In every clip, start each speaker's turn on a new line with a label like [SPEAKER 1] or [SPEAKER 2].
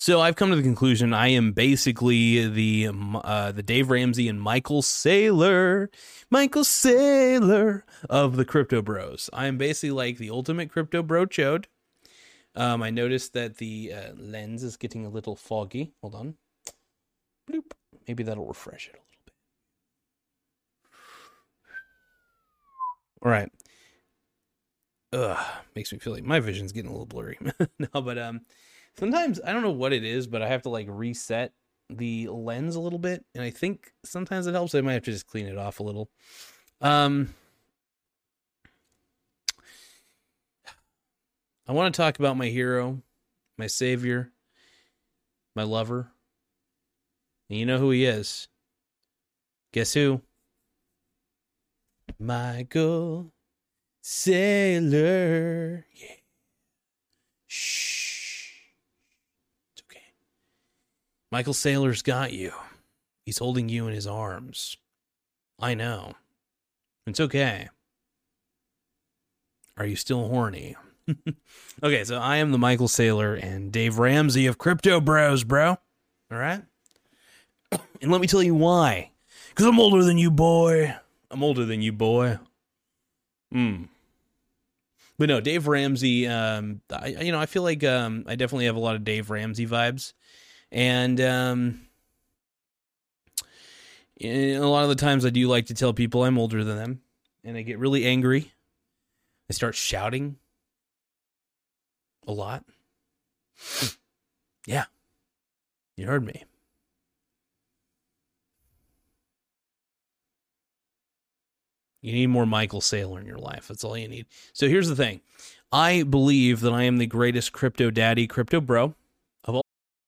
[SPEAKER 1] So I've come to the conclusion I am basically the uh, the Dave Ramsey and Michael Saylor, Michael Saylor of the Crypto Bros. I am basically like the ultimate crypto bro chode. Um, I noticed that the uh, lens is getting a little foggy. Hold on. Bloop. Maybe that'll refresh it a little bit. All right. Ugh, makes me feel like my vision's getting a little blurry. no, but um, sometimes I don't know what it is, but I have to like reset the lens a little bit, and I think sometimes it helps. I might have to just clean it off a little. Um, I want to talk about my hero, my savior, my lover. And you know who he is. Guess who? Michael Saylor. Yeah. Shh. It's okay. Michael Saylor's got you. He's holding you in his arms. I know. It's okay. Are you still horny? okay, so I am the Michael Saylor and Dave Ramsey of Crypto Bros, bro. All right? And let me tell you why. Because I'm older than you, boy. I'm older than you, boy. Hmm. But no, Dave Ramsey. Um, I, you know, I feel like um, I definitely have a lot of Dave Ramsey vibes, and um, a lot of the times I do like to tell people I'm older than them, and I get really angry. I start shouting a lot. yeah, you heard me. You need more Michael Saylor in your life. That's all you need. So here's the thing I believe that I am the greatest crypto daddy, crypto bro.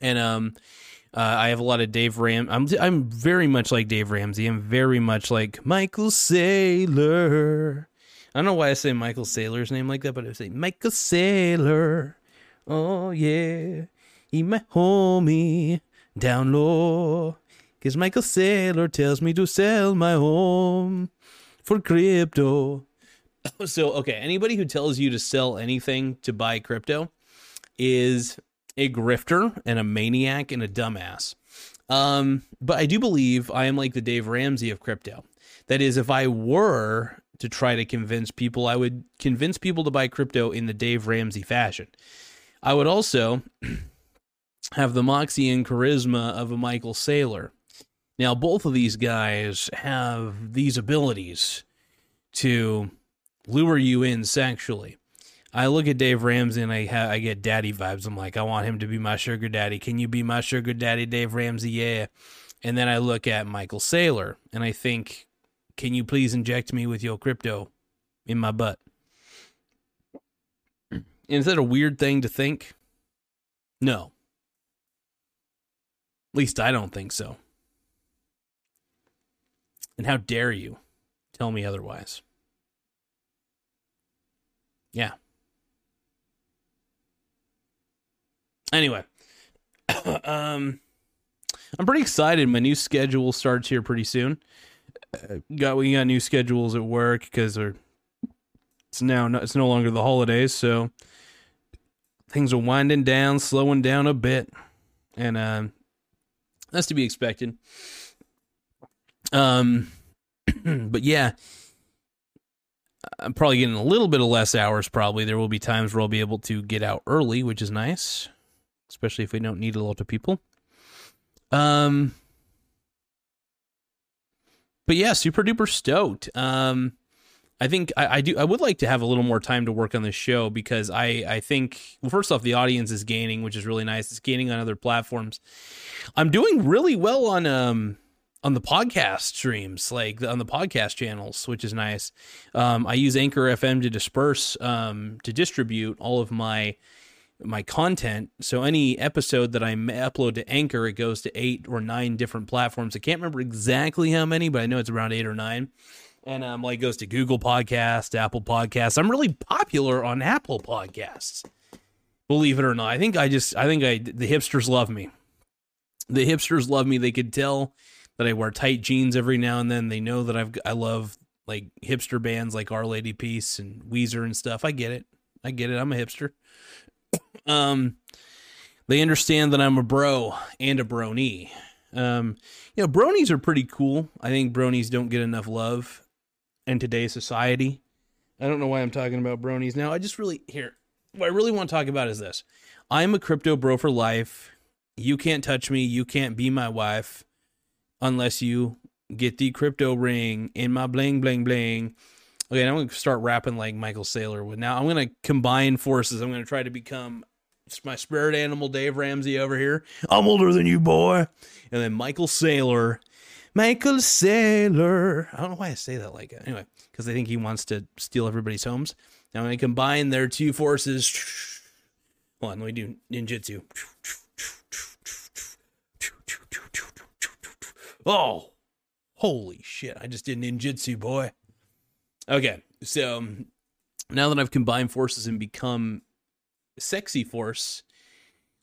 [SPEAKER 1] And um, uh, I have a lot of Dave Ram. I'm I'm very much like Dave Ramsey. I'm very much like Michael Saylor. I don't know why I say Michael Saylor's name like that, but I say Michael Saylor. Oh yeah, he my homie down low. Cause Michael Saylor tells me to sell my home for crypto. So okay, anybody who tells you to sell anything to buy crypto is a grifter and a maniac and a dumbass. Um, but I do believe I am like the Dave Ramsey of crypto. That is, if I were to try to convince people, I would convince people to buy crypto in the Dave Ramsey fashion. I would also have the moxie and charisma of a Michael Saylor. Now, both of these guys have these abilities to lure you in sexually. I look at Dave Ramsey and I ha- I get daddy vibes. I'm like, I want him to be my sugar daddy. Can you be my sugar daddy, Dave Ramsey? Yeah. And then I look at Michael Saylor and I think, can you please inject me with your crypto in my butt? Is that a weird thing to think? No. At least I don't think so. And how dare you tell me otherwise? Yeah. Anyway, um, I'm pretty excited. My new schedule starts here pretty soon. Uh, got we got new schedules at work because it's now no, it's no longer the holidays, so things are winding down, slowing down a bit, and um, that's to be expected. Um, but yeah, I'm probably getting a little bit of less hours. Probably there will be times where I'll be able to get out early, which is nice, especially if we don't need a lot of people. Um, but yeah, super duper stoked. Um, I think I, I, do. I would like to have a little more time to work on this show because I I think well, first off, the audience is gaining, which is really nice. It's gaining on other platforms. I'm doing really well on um on the podcast streams, like on the podcast channels, which is nice. Um, I use Anchor FM to disperse, um, to distribute all of my my content. So any episode that I upload to Anchor, it goes to eight or nine different platforms. I can't remember exactly how many, but I know it's around eight or nine. And um, like goes to Google Podcast, Apple Podcasts. I'm really popular on Apple Podcasts. Believe it or not, I think I just I think I the hipsters love me. The hipsters love me. They could tell that I wear tight jeans every now and then. They know that I've I love like hipster bands like Our Lady Peace and Weezer and stuff. I get it. I get it. I'm a hipster. Um, they understand that I'm a bro and a brony. Um, you know, bronies are pretty cool. I think bronies don't get enough love in today's society. I don't know why I'm talking about bronies now. I just really here. What I really want to talk about is this. I'm a crypto bro for life. You can't touch me. You can't be my wife unless you get the crypto ring in my bling bling bling. Okay, I'm gonna start rapping like Michael Saylor would. Now I'm gonna combine forces. I'm gonna try to become my spirit animal, Dave Ramsey over here. I'm older than you, boy. And then Michael Saylor, Michael Saylor. I don't know why I say that like that. Anyway, because I think he wants to steal everybody's homes. Now I'm gonna combine their two forces. Hold on, let me do ninjutsu. Oh, holy shit! I just did ninjutsu, boy. Okay, so now that I've combined forces and become sexy force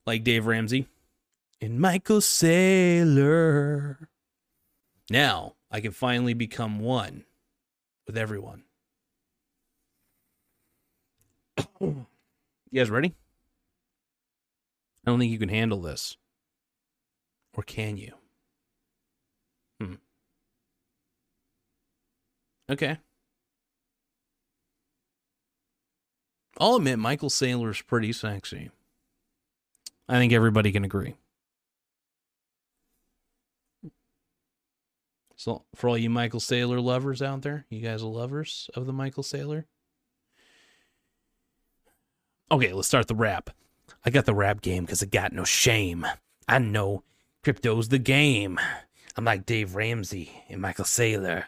[SPEAKER 1] like Dave Ramsey and Michael Saylor, now I can finally become one with everyone. you guys ready? I don't think you can handle this. Or can you? Hmm. Okay. I'll admit Michael Saylor's pretty sexy. I think everybody can agree. So for all you Michael Saylor lovers out there, you guys are lovers of the Michael Saylor? Okay, let's start the rap. I got the rap game because I got no shame. I know crypto's the game. I'm like Dave Ramsey and Michael Saylor.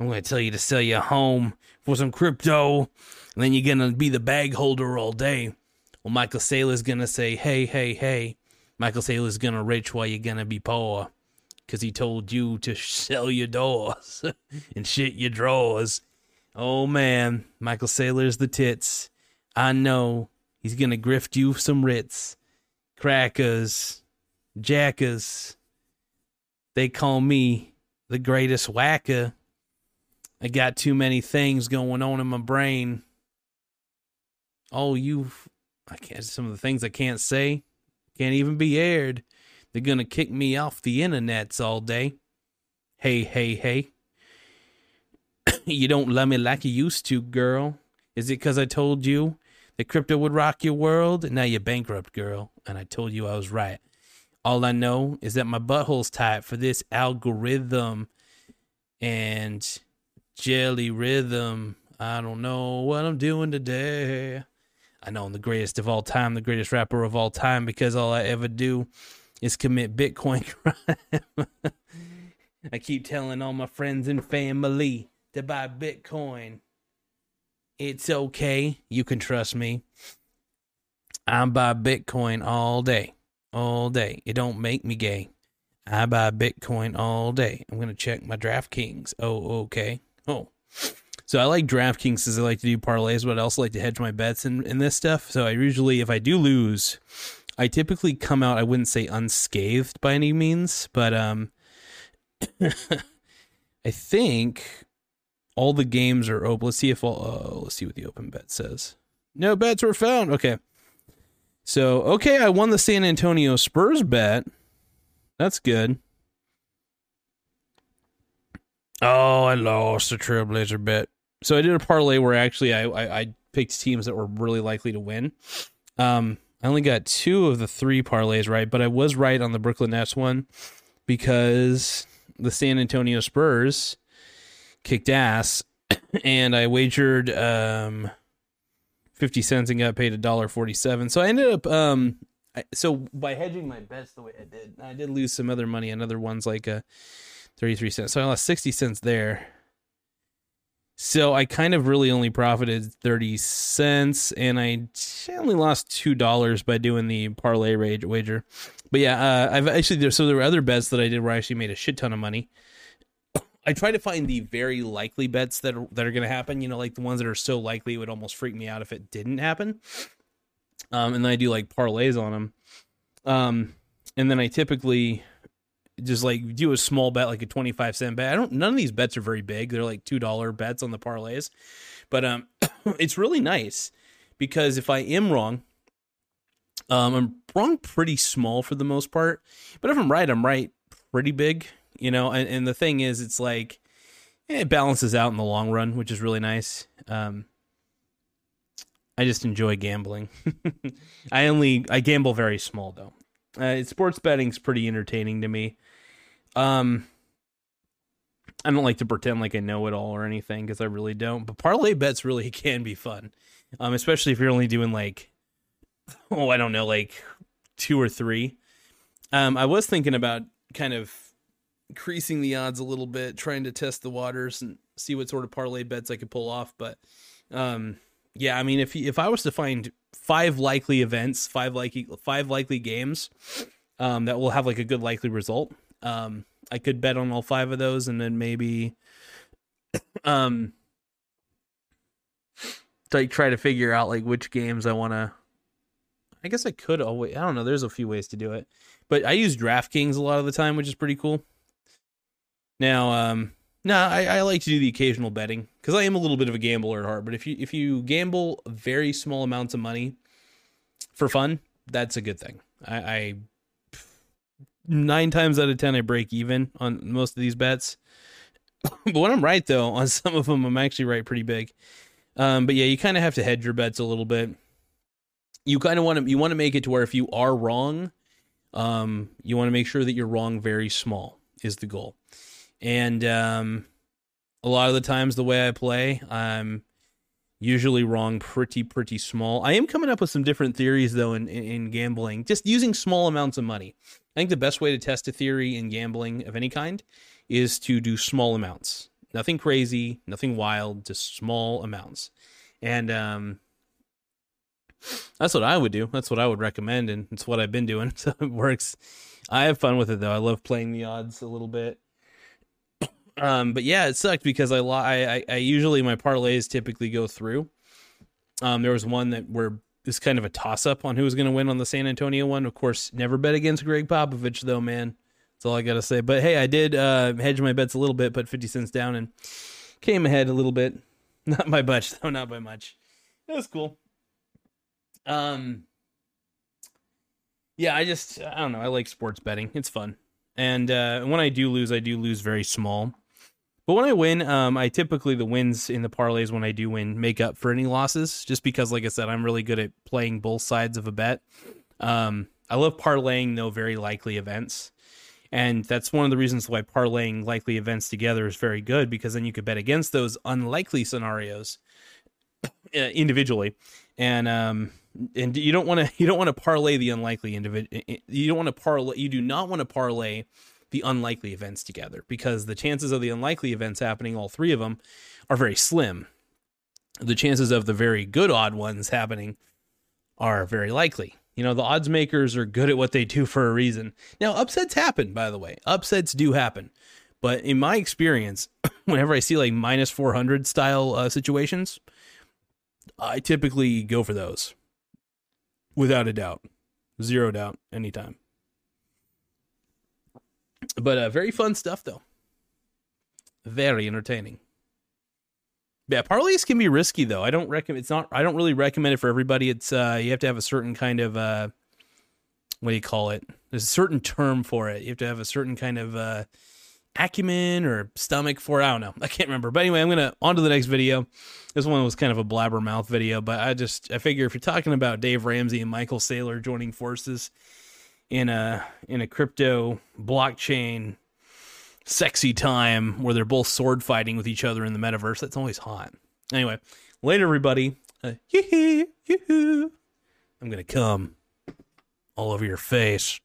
[SPEAKER 1] I'm going to tell you to sell your home for some crypto, and then you're going to be the bag holder all day. Well, Michael Saylor's going to say, hey, hey, hey. Michael Saylor's going to rich while you're going to be poor because he told you to sell your doors and shit your drawers. Oh, man. Michael Saylor's the tits. I know. He's going to grift you some Ritz, crackers, jackers. They call me the greatest whacker. I got too many things going on in my brain. Oh, you, I can't, some of the things I can't say can't even be aired. They're going to kick me off the internets all day. Hey, hey, hey. you don't love me like you used to, girl. Is it because I told you that crypto would rock your world? Now you're bankrupt, girl. And I told you I was right. All I know is that my butthole's tight for this algorithm. And jelly rhythm. I don't know what I'm doing today. I know I'm the greatest of all time, the greatest rapper of all time, because all I ever do is commit Bitcoin crime. I keep telling all my friends and family to buy Bitcoin. It's okay. You can trust me. I buy Bitcoin all day. All day. It don't make me gay. I buy Bitcoin all day. I'm going to check my DraftKings. Oh, okay. Oh. So I like DraftKings because I like to do parlays, but I also like to hedge my bets in, in this stuff. So I usually, if I do lose, I typically come out, I wouldn't say unscathed by any means, but um, I think all the games are open. Let's see if all, uh, let's see what the open bet says. No bets were found. Okay. So, okay, I won the San Antonio Spurs bet. That's good. Oh, I lost the Trailblazer bet. So I did a parlay where actually I, I, I picked teams that were really likely to win. Um, I only got two of the three parlays right, but I was right on the Brooklyn Nets one because the San Antonio Spurs kicked ass, and I wagered um, fifty cents and got paid a dollar forty seven. So I ended up um, I, so by hedging my bets the way I did, I did lose some other money on other ones like uh, thirty three cents. So I lost sixty cents there. So I kind of really only profited 30 cents and I only lost $2 by doing the parlay rage wager. But yeah, uh, I've actually, so there were other bets that I did where I actually made a shit ton of money. I try to find the very likely bets that are, that are going to happen, you know, like the ones that are so likely it would almost freak me out if it didn't happen. Um, and then I do like parlays on them. Um, and then I typically just like do a small bet, like a 25 cent bet. I don't, none of these bets are very big. They're like $2 bets on the parlays, but, um, it's really nice because if I am wrong, um, I'm wrong pretty small for the most part, but if I'm right, I'm right pretty big, you know, and, and the thing is, it's like, it balances out in the long run, which is really nice. Um, I just enjoy gambling. I only I gamble very small though. Uh, sports betting's pretty entertaining to me. Um, I don't like to pretend like I know it all or anything because I really don't. But parlay bets really can be fun, um, especially if you're only doing like, oh, I don't know, like two or three. Um, I was thinking about kind of increasing the odds a little bit, trying to test the waters and see what sort of parlay bets I could pull off. But um, yeah, I mean, if if I was to find five likely events, five likely five likely games um, that will have like a good likely result, um, I could bet on all five of those, and then maybe, um, like try to figure out like which games I want to. I guess I could always. I don't know. There's a few ways to do it, but I use DraftKings a lot of the time, which is pretty cool. Now, um, no, I, I like to do the occasional betting because I am a little bit of a gambler at heart. But if you if you gamble very small amounts of money for fun, that's a good thing. I, I nine times out of ten I break even on most of these bets. but when I'm right though, on some of them I'm actually right pretty big. Um, but yeah, you kind of have to hedge your bets a little bit. You kind of want to you want to make it to where if you are wrong, um, you want to make sure that you're wrong very small is the goal. And um, a lot of the times the way I play, I'm usually wrong pretty pretty small. I am coming up with some different theories though in, in, in gambling, just using small amounts of money. I think the best way to test a theory in gambling of any kind is to do small amounts. Nothing crazy, nothing wild, just small amounts. And um, that's what I would do. That's what I would recommend, and it's what I've been doing. So it works. I have fun with it though. I love playing the odds a little bit. Um, but yeah, it sucked because I, I I usually my parlays typically go through. Um, there was one that where is kind of a toss up on who was going to win on the San Antonio one. Of course, never bet against Gregg Popovich though, man. That's all I got to say. But hey, I did uh, hedge my bets a little bit, put 50 cents down and came ahead a little bit. Not by much though, not by much. It was cool. Um Yeah, I just I don't know, I like sports betting. It's fun. And uh, when I do lose, I do lose very small. But when I win, um, I typically the wins in the parlays when I do win make up for any losses, just because, like I said, I'm really good at playing both sides of a bet. Um, I love parlaying though very likely events, and that's one of the reasons why parlaying likely events together is very good because then you could bet against those unlikely scenarios uh, individually, and um, and you don't want to you don't want to parlay the unlikely individual. You don't want to parlay. You do not want to parlay the unlikely events together because the chances of the unlikely events happening, all three of them, are very slim. The chances of the very good odd ones happening are very likely. You know, the odds makers are good at what they do for a reason. Now, upsets happen, by the way. Upsets do happen. But in my experience, whenever I see like minus 400 style uh, situations, I typically go for those without a doubt. Zero doubt, anytime. But uh, very fun stuff though. Very entertaining. Yeah, parlays can be risky though. I don't recommend. It's not. I don't really recommend it for everybody. It's uh, you have to have a certain kind of uh, what do you call it? There's a certain term for it. You have to have a certain kind of uh, acumen or stomach for. I don't know. I can't remember. But anyway, I'm gonna on to the next video. This one was kind of a blabbermouth video, but I just I figure if you're talking about Dave Ramsey and Michael Saylor joining forces, in a in a crypto blockchain sexy time where they're both sword fighting with each other in the metaverse. That's always hot. Anyway, later everybody. Uh, I'm gonna come all over your face.